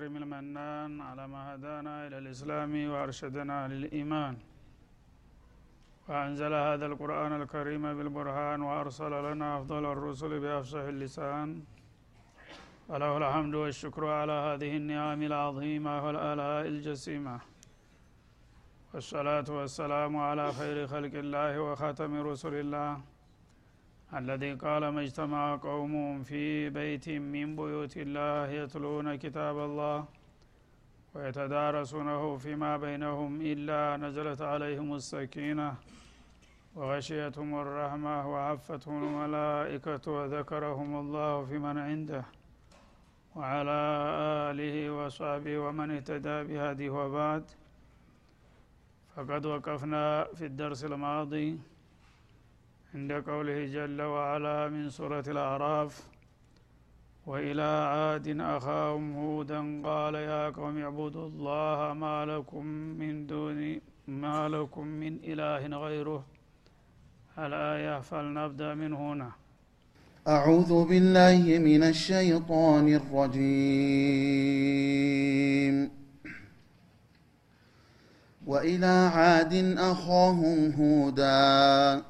الكريم المنان على ما هدانا إلى الإسلام وأرشدنا للإيمان. وأنزل هذا القرآن الكريم بالبرهان وأرسل لنا أفضل الرسل بأفصح اللسان. وله الحمد والشكر على هذه النعم العظيمة والآلاء الجسيمة. والصلاة والسلام على خير خلق الله وخاتم رسل الله. الذي قال ما اجتمع قوم في بيت من بيوت الله يتلون كتاب الله ويتدارسونه فيما بينهم إلا نزلت عليهم السكينة وغشيتهم الرحمة وعفتهم الملائكة وذكرهم الله في من عنده وعلى آله وصحبه ومن اهتدى بهذه وبعد. فقد وقفنا في الدرس الماضي عند قوله جل وعلا من سورة الأعراف وإلى عاد أخاهم هودا قال يا قوم اعبدوا الله ما لكم من دون ما لكم من إله غيره. الآية فلنبدأ من هنا؟ أعوذ بالله من الشيطان الرجيم. وإلى عاد أخاهم هودا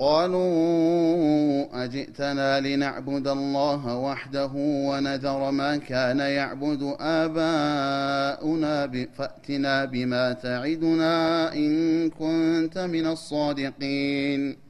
قالوا أجئتنا لنعبد الله وحده ونذر ما كان يعبد آباؤنا فأتنا بما تعدنا إن كنت من الصادقين.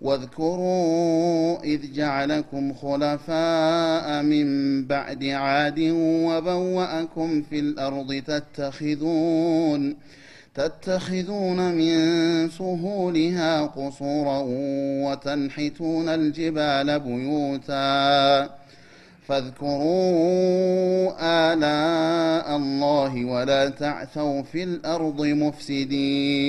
واذكروا إذ جعلكم خلفاء من بعد عاد وبوأكم في الأرض تتخذون تتخذون من سهولها قصورا وتنحتون الجبال بيوتا فاذكروا آلاء الله ولا تعثوا في الأرض مفسدين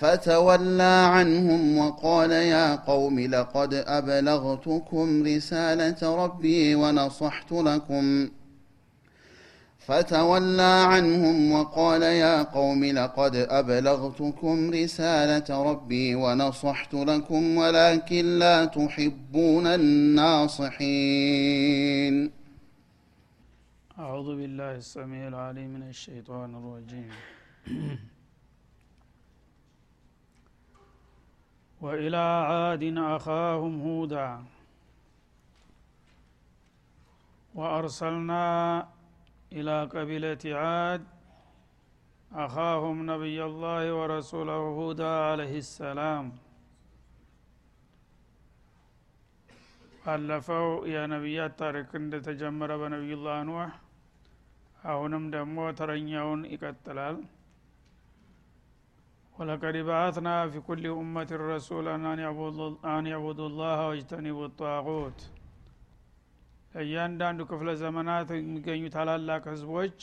فتولى عنهم وقال يا قوم لقد أبلغتكم رسالة ربي ونصحت لكم. فتولى عنهم وقال يا قوم لقد أبلغتكم رسالة ربي ونصحت لكم ولكن لا تحبون الناصحين. أعوذ بالله السميع العليم من الشيطان الرجيم. وإلى عاد أخاهم هودا وأرسلنا إلى قبيلة عاد أخاهم نبي الله ورسوله هودا عليه السلام ባለፈው የነቢያት ታሪክ እንደተጀመረ በነቢዩላህ ኑህ አሁንም ደግሞ ተረኛውን ይቀጥላል ወለቀድ ባአትና ፊ ኩል ኡመት ረሱላን አን ያቡዱ ላህ ወጅተኒቡ ጣቁት ለእያንዳንዱ ክፍለ ዘመናት የሚገኙ ታላላቅ ህዝቦች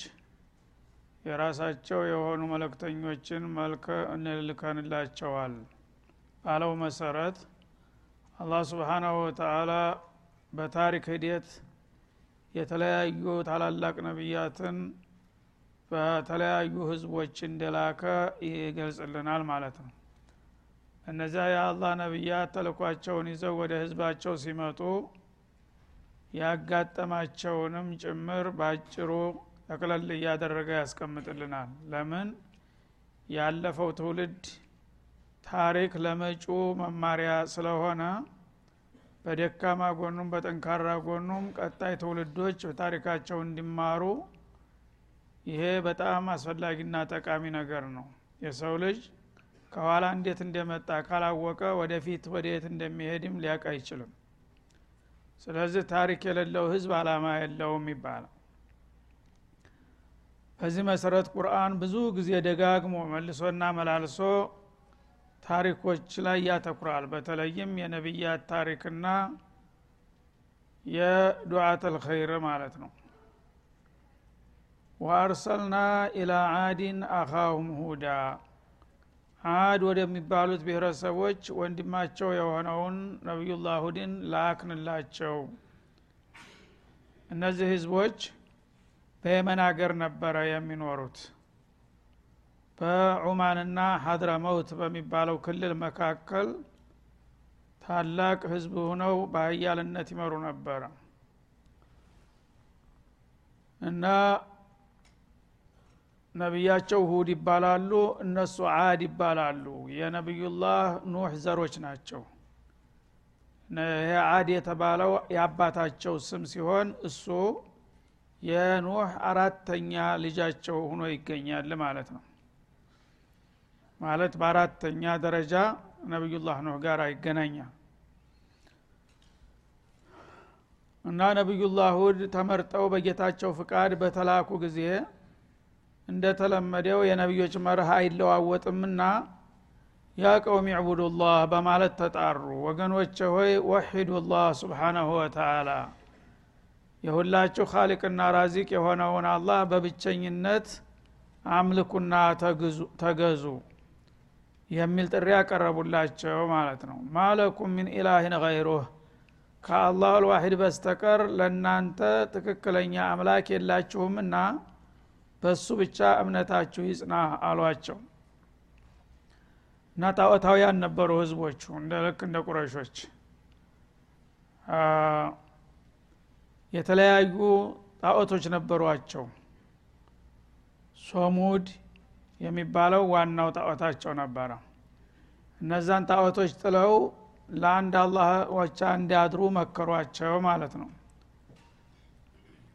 የራሳቸው የሆኑ መለክተኞችን መልክ እንልከንላቸዋል ባለው መሰረት አላህ ስብሓናሁ ወተአላ በታሪክ ሂደት የተለያዩ ታላላቅ ነቢያትን በተለያዩ ህዝቦች እንደላከ ይገልጽልናል ማለት ነው። እነዚያ የአላህ ነቢያት ተልኳቸውን ይዘው ወደ ህዝባቸው ሲመጡ ያጋጠማቸውንም ጭምር ባጭሩ ጠቅለል እያደረገ ያስቀምጥልናል። ለምን? ያለፈው ትውልድ ታሪክ ለመጪው መማሪያ ስለሆነ በደካማ ጎኑም በጠንካራ ጎኑም ቀጣይ ትውልዶች በታሪካቸው እንዲማሩ ይሄ በጣም አስፈላጊና ጠቃሚ ነገር ነው። የሰው ልጅ ከኋላ እንዴት እንደመጣ ካላወቀ ወደፊት ወደየት እንደሚሄድም ሊያውቅ አይችልም። ስለዚህ ታሪክ የሌለው ህዝብ አላማ የለውም ይባላል። በዚህ መሰረት ቁርአን ብዙ ጊዜ ደጋግሞ መልሶና መላልሶ ታሪኮች ላይ ያተኩራል። በተለይም የነቢያት ታሪክና የዱዓት አልኸይር ማለት ነው ወአርሰልና ኢላ አዲን አኻሁም ሁዳ። አድ ወደሚባሉት ብሔረሰቦች ወንድማቸው የሆነውን ነቢዩላህ ሁድን ላክንላቸው። እነዚህ ህዝቦች በየመን ሀገር ነበረ የሚኖሩት። በዑማንና ሀድረ መውት በሚባለው ክልል መካከል ታላቅ ህዝብ ሁነው በሀያልነት ይመሩ ነበረ እና ነቢያቸው ሁድ ይባላሉ እነሱ አድ ይባላሉ። የነቢዩላህ ኑህ ዘሮች ናቸው። ይሄ አድ የተባለው የአባታቸው ስም ሲሆን እሱ የኑህ አራተኛ ልጃቸው ሁኖ ይገኛል ማለት ነው። ማለት በአራተኛ ደረጃ ነቢዩላህ ኑህ ጋር ይገናኛል። እና ነቢዩላህ ሁድ ተመርጠው በጌታቸው ፍቃድ በተላኩ ጊዜ እንደተለመደው የነቢዮች መርህ አይለዋወጥምና ያ ቀውም ዕቡዱላህ በማለት ተጣሩ። ወገኖች ሆይ ወሒዱላህ ስብሓናሁ ወተአላ የሁላችሁ ካሊቅና ራዚቅ የሆነውን አላህ በብቸኝነት አምልኩና ተገዙ የሚል ጥሪ ያቀረቡላቸው ማለት ነው። ማለኩም ሚን ኢላህን ገይሩህ። ከአላህ ልዋሂድ በስተቀር ለእናንተ ትክክለኛ አምላክ የላችሁምና በሱ ብቻ እምነታችሁ ይጽና አሏቸው። እና ጣዖታውያን ነበሩ ህዝቦቹ እንደ ልክ እንደ ቁረሾች። የተለያዩ ጣዖቶች ነበሯቸው። ሶሙድ የሚባለው ዋናው ጣዖታቸው ነበረ። እነዛን ጣዖቶች ጥለው ለአንድ አላህ ወቻ እንዲያድሩ መከሯቸው ማለት ነው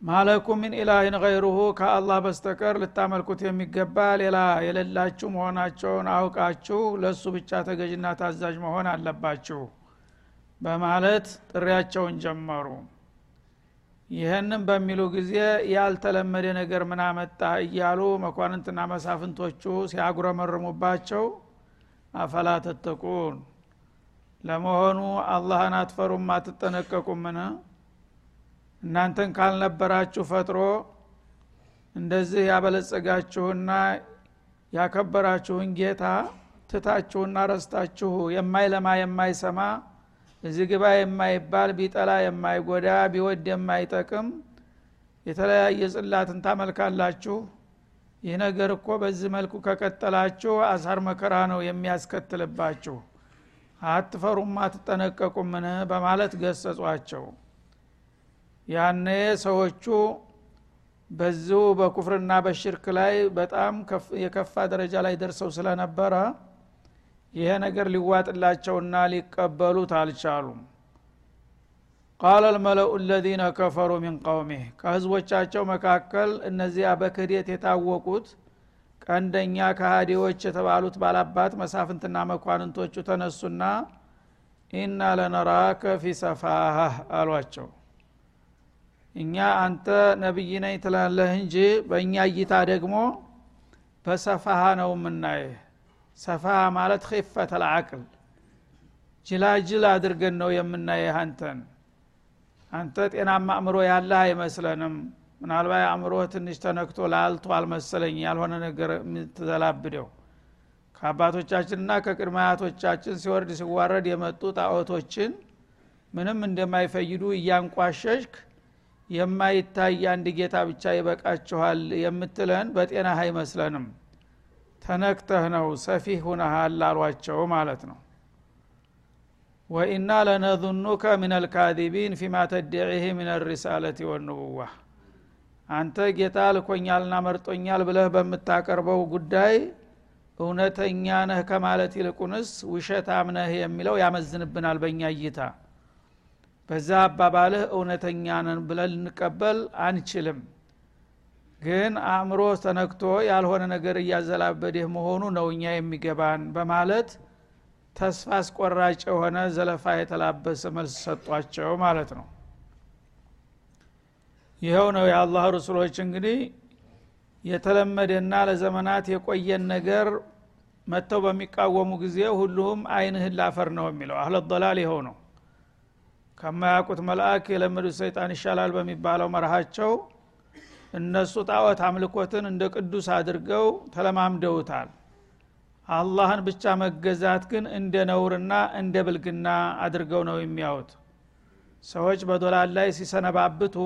ማለኩም ምን ኢላህን ገይሩሁ ከአላህ በስተቀር ልታመልኩት የሚገባ ሌላ የሌላችሁ መሆናቸውን አውቃችሁ ለእሱ ብቻ ተገዥና ታዛዥ መሆን አለባችሁ በማለት ጥሪያቸውን ጀመሩ። ይህንም በሚሉ ጊዜ ያልተለመደ ነገር ምን አመጣ እያሉ መኳንንትና መሳፍንቶቹ ሲያጉረመርሙባቸው አፈላ ተተቁን? ለመሆኑ አላህን አትፈሩም አትጠነቀቁምን እናንተን ካልነበራችሁ ፈጥሮ እንደዚህ ያበለጸጋችሁና ያከበራችሁን ጌታ ትታችሁና ረስታችሁ የማይለማ የማይሰማ እዚህ ግባ የማይባል ቢጠላ የማይጎዳ ቢወድ የማይጠቅም የተለያየ ጽላትን ታመልካላችሁ። ይህ ነገር እኮ በዚህ መልኩ ከቀጠላችሁ አሳር መከራ ነው የሚያስከትልባችሁ። አትፈሩም አትጠነቀቁምን? በማለት ገሰጿቸው ያኔ ሰዎቹ በዚሁ በኩፍርና በሽርክ ላይ በጣም የከፋ ደረጃ ላይ ደርሰው ስለነበረ ይሄ ነገር ሊዋጥላቸውና ሊቀበሉት አልቻሉም። ቃለ ልመለኡ ለዚነ ከፈሩ ሚን ቀውሚህ ከህዝቦቻቸው መካከል እነዚያ በክህደት የታወቁት ቀንደኛ ከሃዲዎች የተባሉት ባላባት መሳፍንትና መኳንንቶቹ ተነሱና ኢና ለነራከ ፊ ሰፋሃህ አሏቸው እኛ አንተ ነቢይ ነኝ ትላለህ እንጂ በእኛ እይታ ደግሞ በሰፋሃ ነው የምናይህ ሰፋሃ ማለት ኺፈት አልዓቅል ጅላጅል አድርገን ነው የምናይህ አንተን። አንተ ጤናማ አእምሮ ያለህ አይመስለንም። ምናልባት አእምሮ ትንሽ ተነክቶ ላልቶ አልመሰለኝ ያልሆነ ነገር የምትዘላብደው። ከአባቶቻችንና ከቅድመ አያቶቻችን ሲወርድ ሲዋረድ የመጡ ጣዖቶችን ምንም እንደማይፈይዱ እያንቋሸሽክ የማይታይ አንድ ጌታ ብቻ ይበቃችኋል የምትለን በጤና አይመስለንም። ተነክተህ ነው ሰፊህ ሁነሃል አሏቸው ማለት ነው። ወኢና ለነظኑከ ምን አልካዚቢን ፊማ ተድዒህ ምን ሪሳለት ወንቡዋ አንተ ጌታ ልኮኛልና መርጦኛል ብለህ በምታቀርበው ጉዳይ እውነተኛ ነህ ከማለት ይልቁንስ ውሸታም ነህ የሚለው ያመዝንብናል በእኛ እይታ በዛ አባባልህ እውነተኛ ነን ብለን ልንቀበል አንችልም። ግን አእምሮ ተነክቶ ያልሆነ ነገር እያዘላበድህ መሆኑ ነው እኛ የሚገባን በማለት ተስፋ አስቆራጭ የሆነ ዘለፋ የተላበሰ መልስ ሰጧቸው ማለት ነው። ይኸው ነው የአላህ ረሱሎች እንግዲህ የተለመደና ለዘመናት የቆየን ነገር መጥተው በሚቃወሙ ጊዜ ሁሉም አይንህን ላፈር ነው የሚለው። አህለ ዶላል ይኸው ነው ከማያውቁት መልአክ የለመዱት ሰይጣን ይሻላል በሚባለው መርሃቸው እነሱ ጣዖት አምልኮትን እንደ ቅዱስ አድርገው ተለማምደውታል። አላህን ብቻ መገዛት ግን እንደ ነውርና እንደ ብልግና አድርገው ነው የሚያዩት። ሰዎች በዶላር ላይ ሲሰነባብቱ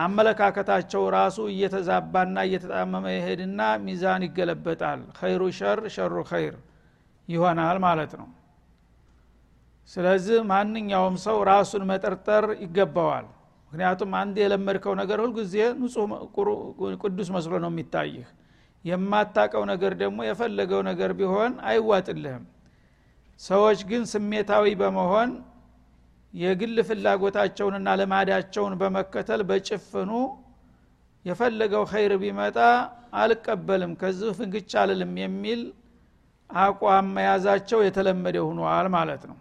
አመለካከታቸው ራሱ እየተዛባና እየተጣመመ ይሄድና ሚዛን ይገለበጣል። ኸይሩ ሸር ሸሩ ኸይር ይሆናል ማለት ነው ስለዚህ ማንኛውም ሰው ራሱን መጠርጠር ይገባዋል። ምክንያቱም አንድ የለመድከው ነገር ሁልጊዜ ንጹህ ቅዱስ መስሎ ነው የሚታይህ። የማታቀው ነገር ደግሞ የፈለገው ነገር ቢሆን አይዋጥልህም። ሰዎች ግን ስሜታዊ በመሆን የግል ፍላጎታቸውንና ልማዳቸውን በመከተል በጭፍኑ የፈለገው ኸይር ቢመጣ አልቀበልም ከዚህ ፍንግቻ አልልም የሚል አቋም መያዛቸው የተለመደ ሁኗል ማለት ነው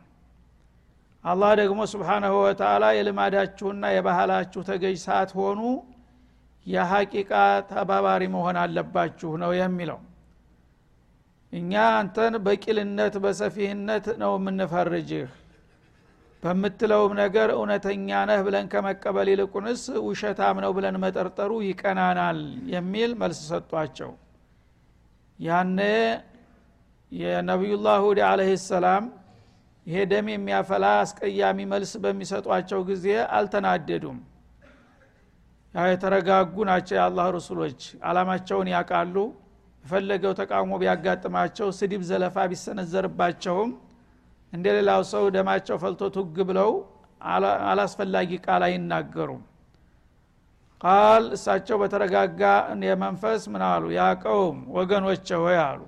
አላህ ደግሞ ስብሓናሁ ወተላ የልማዳችሁና የባህላችሁ ተገዥ ሳትሆኑ የሐቂቃ ተባባሪ መሆን አለባችሁ ነው የሚለው። እኛ አንተን በቂልነት በሰፊህነት ነው የምንፈርጅህ። በምትለውም ነገር እውነተኛ ነህ ብለን ከመቀበል ይልቁንስ ውሸታም ነው ብለን መጠርጠሩ ይቀናናል የሚል መልስ ሰጧቸው። ያነ የነቢዩላህ ሁድ አለህ ሰላም ይሄ ደም የሚያፈላ አስቀያሚ መልስ በሚሰጧቸው ጊዜ አልተናደዱም። ያው የተረጋጉ ናቸው የአላህ ረሱሎች አላማቸውን ያውቃሉ። የፈለገው ተቃውሞ ቢያጋጥማቸው ስድብ ዘለፋ ቢሰነዘርባቸውም እንደ ሌላው ሰው ደማቸው ፈልቶ ቱግ ብለው አላስፈላጊ ቃል አይናገሩም። ቃል እሳቸው በተረጋጋ የመንፈስ ምን አሉ? ያቀውም። ወገኖቼ ሆይ አሉ።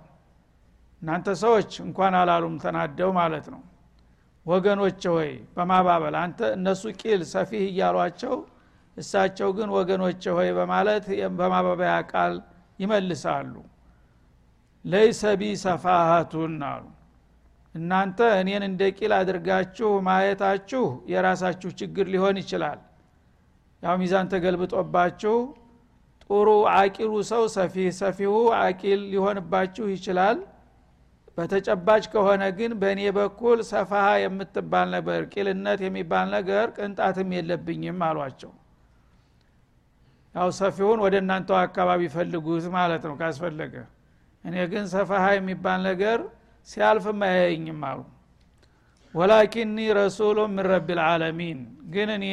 እናንተ ሰዎች እንኳን አላሉም ተናደው ማለት ነው ወገኖቼ ሆይ በማባበል አንተ እነሱ ቂል ሰፊህ እያሏቸው እሳቸው ግን ወገኖቼ ሆይ በማለት በማባበያ ቃል ይመልሳሉ። ليس بي سفاهة አሉ። እናንተ እኔን እንደ ቂል አድርጋችሁ ማየታችሁ የራሳችሁ ችግር ሊሆን ይችላል። ያው ሚዛን ተገልብጦባችሁ ጥሩ አቂሉ ሰው ሰፊህ ሰፊሁ አቂል ሊሆንባችሁ ይችላል በተጨባጭ ከሆነ ግን በእኔ በኩል ሰፋሃ የምትባል ነበር። ቂልነት የሚባል ነገር ቅንጣትም የለብኝም አሏቸው። ያው ሰፊውን ወደ እናንተው አካባቢ ፈልጉት ማለት ነው ካስፈለገ። እኔ ግን ሰፋሃ የሚባል ነገር ሲያልፍም አያየኝም አሉ። ወላኪኒ ረሱሉ ምን ረቢ ልዓለሚን ግን እኔ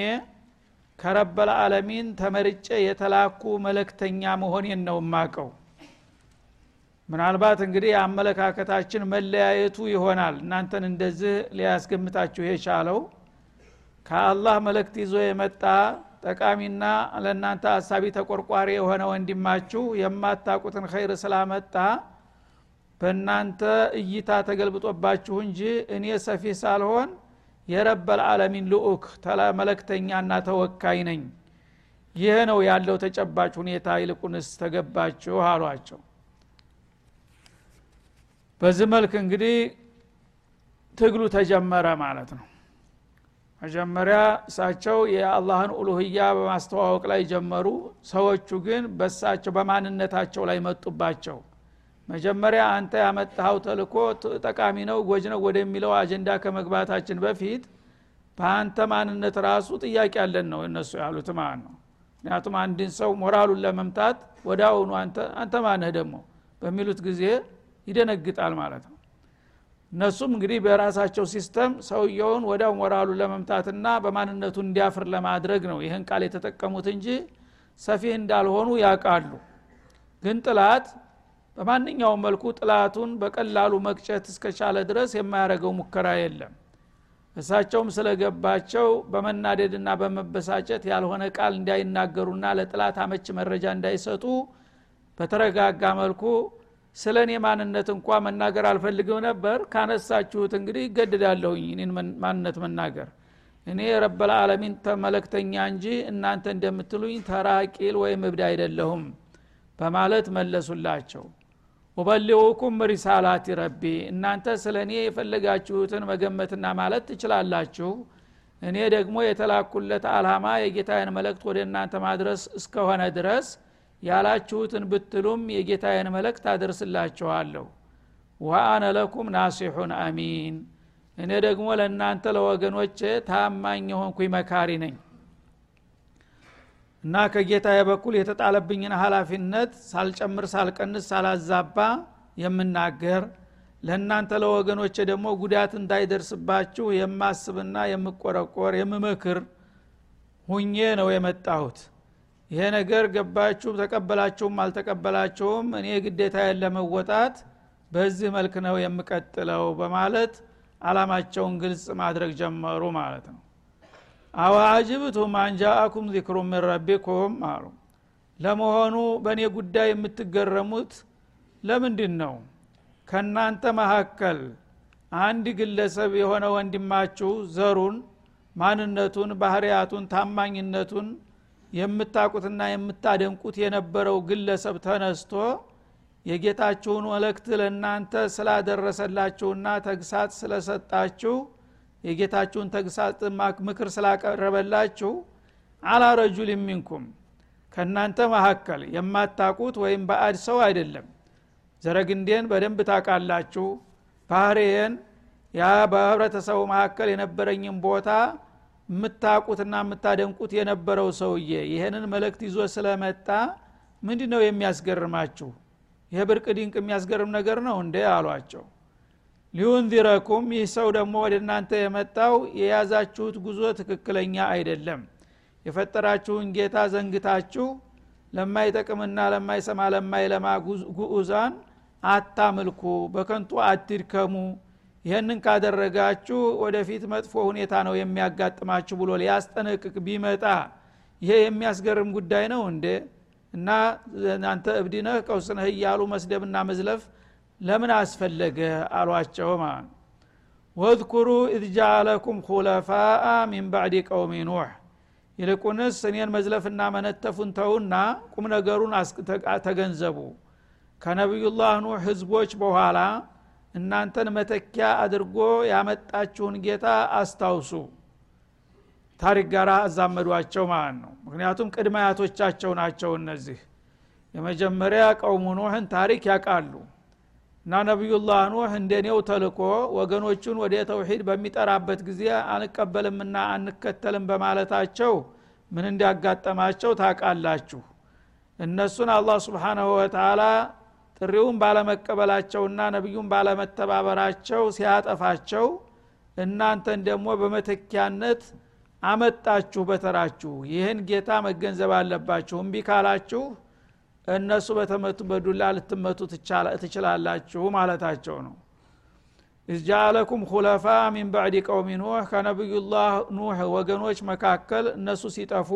ከረበል ዓለሚን ተመርጬ የተላኩ መለክተኛ መሆኔን ነው ማቀው ምናልባት እንግዲህ የአመለካከታችን መለያየቱ ይሆናል። እናንተን እንደዚህ ሊያስገምታችሁ የቻለው ከአላህ መለክት ይዞ የመጣ ጠቃሚና ለእናንተ አሳቢ ተቆርቋሪ የሆነ ወንድማችሁ የማታቁትን ኸይር ስላመጣ በእናንተ እይታ ተገልብጦባችሁ እንጂ እኔ ሰፊ ሳልሆን የረበል ዓለሚን ልኡክ መለክተኛና ተወካይ ነኝ። ይህ ነው ያለው ተጨባጭ ሁኔታ። ይልቁንስ ተገባችሁ አሏቸው በዚህ መልክ እንግዲህ ትግሉ ተጀመረ ማለት ነው። መጀመሪያ እሳቸው የአላህን ኡሉህያ በማስተዋወቅ ላይ ጀመሩ። ሰዎቹ ግን በሳቸው በማንነታቸው ላይ መጡባቸው። መጀመሪያ አንተ ያመጣኸው ተልኮ ጠቃሚ ነው ጎጅ ነው ወደሚለው አጀንዳ ከመግባታችን በፊት በአንተ ማንነት ራሱ ጥያቄ አለን ነው እነሱ ያሉት ማለት ነው። ምክንያቱም አንድን ሰው ሞራሉን ለመምታት ወደ አሁኑ አንተ ማነህ ደግሞ በሚሉት ጊዜ ይደነግጣል ማለት ነው። እነሱም እንግዲህ በራሳቸው system ሰውየውን ወዲያው ሞራሉን ለመምታትና በማንነቱ እንዲያፍር ለማድረግ ነው ይህን ቃል የተጠቀሙት እንጂ ሰፊህ እንዳልሆኑ ያውቃሉ። ግን ጠላት በማንኛውም መልኩ ጠላቱን በቀላሉ መቅጨት እስከቻለ ድረስ የማያደርገው ሙከራ የለም። እሳቸውም ስለገባቸው በመናደድና በመበሳጨት ያልሆነ ቃል እንዳይናገሩና ለጠላት አመች መረጃ እንዳይሰጡ በተረጋጋ መልኩ ስለ እኔ ማንነት እንኳ መናገር አልፈልግም ነበር። ካነሳችሁት እንግዲህ ይገድዳለሁኝ እኔን ማንነት መናገር። እኔ የረበል ዓለሚን ተመለክተኛ እንጂ እናንተ እንደምትሉኝ ተራቂል ወይም እብድ አይደለሁም በማለት መለሱላቸው። ወበሊውኩም ሪሳላት ረቢ እናንተ ስለ እኔ የፈለጋችሁትን መገመትና ማለት ትችላላችሁ። እኔ ደግሞ የተላኩለት አላማ የጌታዬን መልእክት ወደ እናንተ ማድረስ እስከሆነ ድረስ ያላችሁትን ብትሉም የጌታዬን መልእክት አደርስላችኋለሁ። ወአነ ለኩም ናሲሑን አሚን። እኔ ደግሞ ለእናንተ ለወገኖቼ ታማኝ የሆንኩኝ መካሪ ነኝ። እና ከጌታዬ በኩል የተጣለብኝን ሀላፊነት ሳልጨምር ሳልቀንስ ሳላዛባ የምናገር ለእናንተ ለወገኖቼ ደግሞ ጉዳት እንዳይደርስባችሁ የማስብና የምቆረቆር የምመክር ሁኜ ነው የመጣሁት ይሄ ነገር ገባችሁ ተቀበላችሁም አልተቀበላችሁም እኔ ግዴታዬን ለመወጣት በዚህ መልክ ነው የምቀጥለው በማለት አላማቸውን ግልጽ ማድረግ ጀመሩ ማለት ነው። አዋጅብቱም አንጃአኩም ዚክሩ ምን ረቢኩም አሉ። ለመሆኑ በእኔ ጉዳይ የምትገረሙት ለምንድን ነው ከእናንተ መካከል አንድ ግለሰብ የሆነ ወንድማችሁ ዘሩን ማንነቱን ባህርያቱን ታማኝነቱን የምታቁትና የምታደንቁት የነበረው ግለሰብ ተነስቶ የጌታችሁን መልእክት ለእናንተ ስላደረሰላችሁና ተግሳት ስለሰጣችሁ የጌታችሁን ተግሳት ምክር ስላቀረበላችሁ አላ ረጁል ሚንኩም ከእናንተ መካከል የማታቁት ወይም በአድ ሰው አይደለም። ዘረግንዴን በደንብ ታቃላችሁ ባህሬን ያ በህብረተሰቡ መካከል የነበረኝን ቦታ የምታቁትና የምታደንቁት የነበረው ሰውዬ ይህንን መልእክት ይዞ ስለመጣ ምንድ ነው የሚያስገርማችሁ ይህ ብርቅ ድንቅ የሚያስገርም ነገር ነው እንዴ አሏቸው ሊዩንዚረኩም ይህ ሰው ደግሞ ወደ እናንተ የመጣው የያዛችሁት ጉዞ ትክክለኛ አይደለም የፈጠራችሁን ጌታ ዘንግታችሁ ለማይጠቅምና ለማይሰማ ለማይለማ ጉዑዛን አታምልኩ በከንቱ አትድከሙ ይህንን ካደረጋችሁ ወደፊት መጥፎ ሁኔታ ነው የሚያጋጥማችሁ ብሎ ሊያስጠነቅቅ ቢመጣ ይሄ የሚያስገርም ጉዳይ ነው እንዴ? እና እናንተ እብድነህ ቀውስነህ እያሉ መስደብና መዝለፍ ለምን አስፈለገ አሏቸው ማለት واذكروا إذ جعلكم خلفاء من بعد قوم نوح ይልቁንስ እኔን መዝለፍና መነተፉን ተውና ቁም ነገሩን ተገንዘቡ ከነቢዩላህ ኑሕ ህዝቦች በኋላ እናንተን መተኪያ አድርጎ ያመጣችሁን ጌታ አስታውሱ። ታሪክ ጋር አዛመዷቸው ማለት ነው። ምክንያቱም ቅድመ አያቶቻቸው ናቸው እነዚህ። የመጀመሪያ ቀውሙ ኑሕን ታሪክ ያውቃሉ። እና ነቢዩላህ ኑሕ እንደኔው ተልኮ ወገኖቹን ወደ ተውሂድ በሚጠራበት ጊዜ አንቀበልምና አንከተልም በማለታቸው ምን እንዲያጋጠማቸው ታቃላችሁ እነሱን አላህ ስብሓናሁ ወተላ ጥሪውን ባለመቀበላቸውና ነቢዩን ባለመተባበራቸው ሲያጠፋቸው እናንተን ደግሞ በመተኪያነት አመጣችሁ በተራችሁ። ይህን ጌታ መገንዘብ አለባችሁ። እምቢ ካላችሁ እነሱ በተመቱ በዱላ ልትመቱ ትችላላችሁ ማለታቸው ነው። ኢዝጃአለኩም ኩለፋ ሚን ባዕድ ቀውሚ ኑህ ከነቢዩላህ ኑህ ወገኖች መካከል እነሱ ሲጠፉ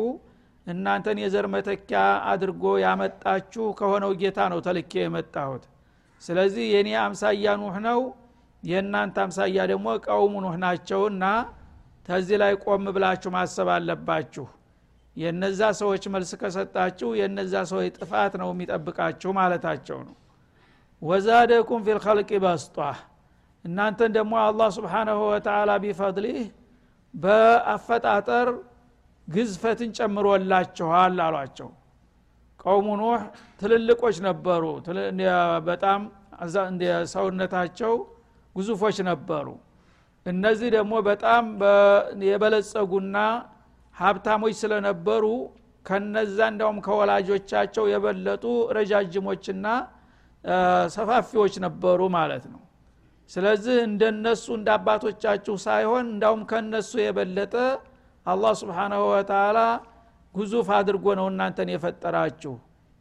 እናንተን የዘር መተኪያ አድርጎ ያመጣችሁ ከሆነው ጌታ ነው ተልኬ የመጣሁት። ስለዚህ የኔ አምሳያ ኑህ ነው የእናንተ አምሳያ ደግሞ ቀውሙ ኑህ ናቸውና ተዚህ ላይ ቆም ብላችሁ ማሰብ አለባችሁ። የነዛ ሰዎች መልስ ከሰጣችሁ የነዛ ሰዎች ጥፋት ነው የሚጠብቃችሁ ማለታቸው ነው። ወዛደኩም ፊልከልቅ በስጧ። እናንተን ደግሞ አላህ ስብሓናሁ ወተላ ቢፈድሊህ በአፈጣጠር ግዝፈትን ጨምሮላችኋል አሏቸው። ቀውሙ ኑህ ትልልቆች ነበሩ። በጣም ሰውነታቸው ግዙፎች ነበሩ። እነዚህ ደግሞ በጣም የበለጸጉና ሀብታሞች ስለነበሩ ከነዛ እንዲያውም ከወላጆቻቸው የበለጡ ረጃጅሞችና ሰፋፊዎች ነበሩ ማለት ነው። ስለዚህ እንደነሱ እንደ አባቶቻችሁ ሳይሆን እንዳውም ከነሱ የበለጠ አላህ ስብሓናሁ ወተላ ጉዙፍ አድርጎ ነው እናንተን የፈጠራችሁ።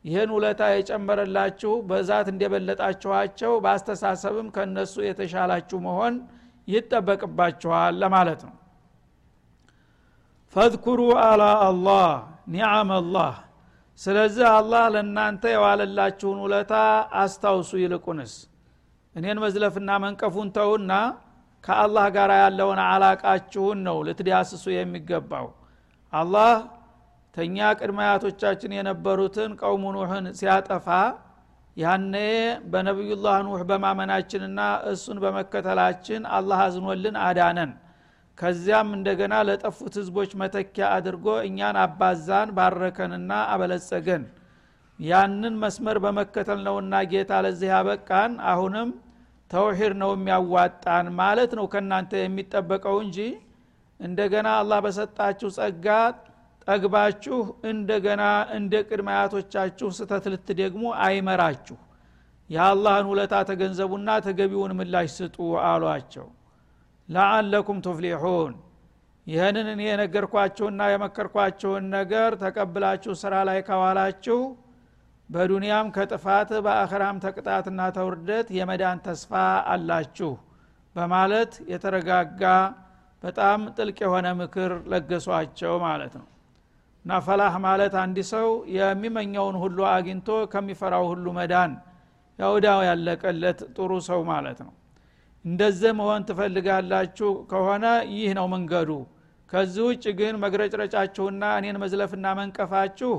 ይህን ውለታ የጨመረላችሁ በዛት እንደበለጣችኋቸው በአስተሳሰብም ከነሱ የተሻላችሁ መሆን ይጠበቅባችኋል ለማለት ነው። ፈዝኩሩ አላ አላህ ኒዓም አላህ። ስለዚህ አላህ ለእናንተ የዋለላችሁን ውለታ አስታውሱ ይልቁንስ። እኔን መዝለፍና መንቀፉን ተውና ከአላህ ጋር ያለውን አላቃችሁን ነው ልትዳስሱ የሚገባው። አላህ ተኛ ቅድመ አያቶቻችን የነበሩትን ቀውሙ ኑህን ሲያጠፋ ያኔ በነቢዩላህ ኑህ በማመናችንና እሱን በመከተላችን አላህ አዝኖልን አዳነን። ከዚያም እንደገና ለጠፉት ህዝቦች መተኪያ አድርጎ እኛን አባዛን ባረከንና አበለጸገን። ያንን መስመር በመከተል ነውና ጌታ ለዚህ ያበቃን። አሁንም ተውሂድ ነው የሚያዋጣን ማለት ነው ከእናንተ የሚጠበቀው እንጂ። እንደገና አላህ በሰጣችሁ ጸጋ ጠግባችሁ እንደገና እንደ ቅድመ አያቶቻችሁ ስተት ልትደግሙ አይመራችሁ። የአላህን ውለታ ተገንዘቡና ተገቢውን ምላሽ ስጡ አሏቸው። ለአለኩም ቱፍሊሑን። ይህንን እኔ የነገርኳችሁና የመከርኳችሁን ነገር ተቀብላችሁ ስራ ላይ ከዋላችሁ በዱንያም ከጥፋት በአኸራም ተቅጣትና ተውርደት የመዳን ተስፋ አላችሁ በማለት የተረጋጋ በጣም ጥልቅ የሆነ ምክር ለገሷቸው ማለት ነው። እና ፈላህ ማለት አንድ ሰው የሚመኘውን ሁሉ አግኝቶ ከሚፈራው ሁሉ መዳን ያውዳው ያለቀለት ጥሩ ሰው ማለት ነው። እንደዚህ መሆን ትፈልጋላችሁ ከሆነ ይህ ነው መንገዱ። ከዚህ ውጭ ግን መግረጭረጫችሁና እኔን መዝለፍና መንቀፋችሁ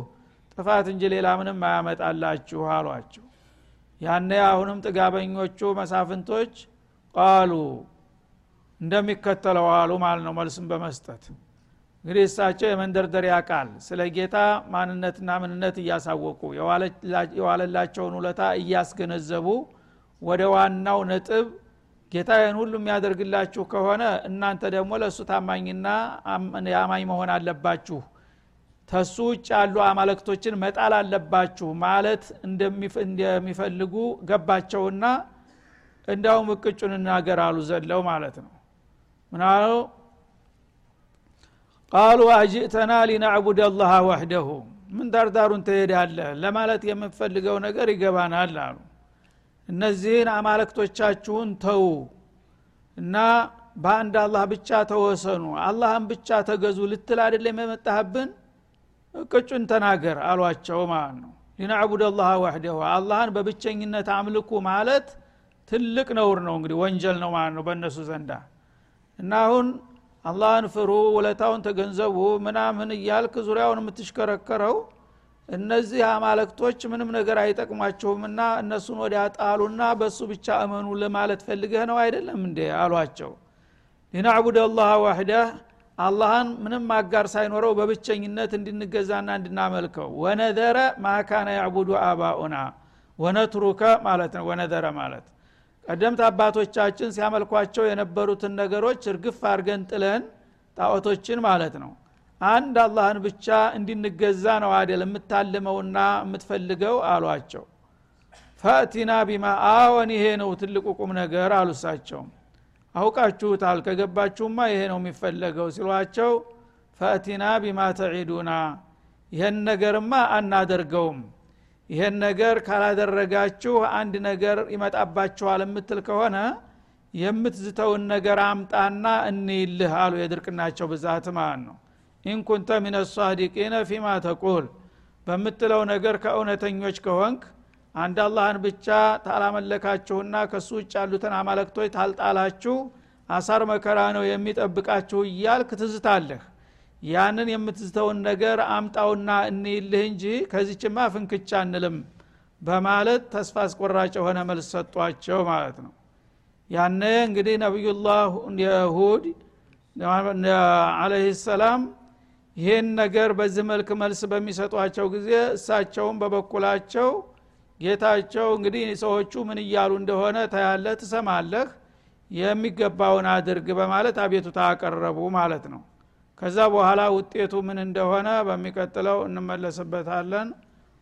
ጥፋት እንጂ ሌላ ምንም አያመጣላችሁ አሏቸው። ያነ አሁንም ጥጋበኞቹ መሳፍንቶች ቃሉ እንደሚከተለው አሉ ማለት ነው መልስም በመስጠት። እንግዲህ እሳቸው የመንደርደሪያ ቃል ስለ ጌታ ማንነትና ምንነት እያሳወቁ የዋለላቸውን ውለታ እያስገነዘቡ ወደ ዋናው ነጥብ ጌታ ይህን ሁሉ የሚያደርግላችሁ ከሆነ እናንተ ደግሞ ለእሱ ታማኝና አማኝ መሆን አለባችሁ ተሱ ውጭ ያሉ አማለክቶችን መጣል አለባችሁ ማለት እንደሚፈልጉ ገባቸውና እንዳውም እቅጩን እናገር አሉ ዘለው ማለት ነው። ምናሉ ቃሉ አጅእተና ሊናዕቡድ አላህ ወሕደሁ ምን ዳርዳሩን ትሄዳለህ? ለማለት የምፈልገው ነገር ይገባናል አሉ። እነዚህን አማለክቶቻችሁን ተዉ እና በአንድ አላህ ብቻ ተወሰኑ። አላህን ብቻ ተገዙ ልትል አይደለም የመጣህብን ቅጩን ተናገር አሏቸው ማለት ነው። ሊናዕቡድ አላህ ዋህደሁ አላህን በብቸኝነት አምልኩ ማለት ትልቅ ነውር ነው እንግዲህ ወንጀል ነው ማለት ነው በእነሱ ዘንዳ። እና አሁን አላህን ፍሩ ውለታውን ተገንዘቡ ምናምን እያልክ ዙሪያውን የምትሽከረከረው እነዚህ አማለክቶች ምንም ነገር አይጠቅሟችሁምና እነሱን ወዲያ ጣሉና በእሱ ብቻ እመኑ ለማለት ፈልገህ ነው አይደለም እንዴ? አሏቸው። ሊናዕቡድ አላህ ዋህደህ አላህን ምንም አጋር ሳይኖረው በብቸኝነት እንድንገዛና እንድናመልከው። ወነዘረ ማካነ ያዕቡዱ አባኡና ወነትሩከ ማለት ነው። ወነዘረ ማለት ቀደምት አባቶቻችን ሲያመልኳቸው የነበሩትን ነገሮች እርግፍ አድርገን ጥለን ጣዖቶችን ማለት ነው። አንድ አላህን ብቻ እንድንገዛ ነው አደል የምታልመውና የምትፈልገው? አሏቸው። ፈእቲና ቢማ አዎን ይሄ ነው ትልቁ ቁም ነገር አሉሳቸውም አውቃችሁታል ከገባችሁማ ይሄ ነው የሚፈለገው ሲሏቸው ፈእቲና ቢማ ተዒዱና ይህን ነገርማ አናደርገውም ይህን ነገር ካላደረጋችሁ አንድ ነገር ይመጣባችኋል የምትል ከሆነ የምትዝተውን ነገር አምጣና እንይልህ አሉ የድርቅናቸው ብዛት ማለት ነው። ኢንኩንተ ሚን ሳዲቂነ ፊማ ተቁል በምትለው ነገር ከእውነተኞች ከሆንክ አንድ አላህን ብቻ ታላመለካችሁና ከሱ ውጭ ያሉትን አማለክቶች ታልጣላችሁ አሳር መከራ ነው የሚጠብቃችሁ እያልክ ትዝታለህ። ያንን የምትዝተውን ነገር አምጣውና እንይልህ እንጂ ከዚችማ ፍንክቻ አንልም በማለት ተስፋ አስቆራጭ የሆነ መልስ ሰጧቸው ማለት ነው። ያነ እንግዲህ ነቢዩላህ የሁድ አለህ ሰላም ይህን ነገር በዚህ መልክ መልስ በሚሰጧቸው ጊዜ እሳቸውም በበኩላቸው ጌታቸው እንግዲህ ሰዎቹ ምን እያሉ እንደሆነ ታያለ ትሰማለህ የሚገባውን አድርግ በማለት አቤቱታ አቀረቡ ማለት ነው። ከዛ በኋላ ውጤቱ ምን እንደሆነ በሚቀጥለው እንመለስበታለን።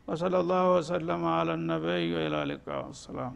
ወሰለ ላሁ ወሰለማ አለ ነቢይ ወኢላ ሊቃ ሰላም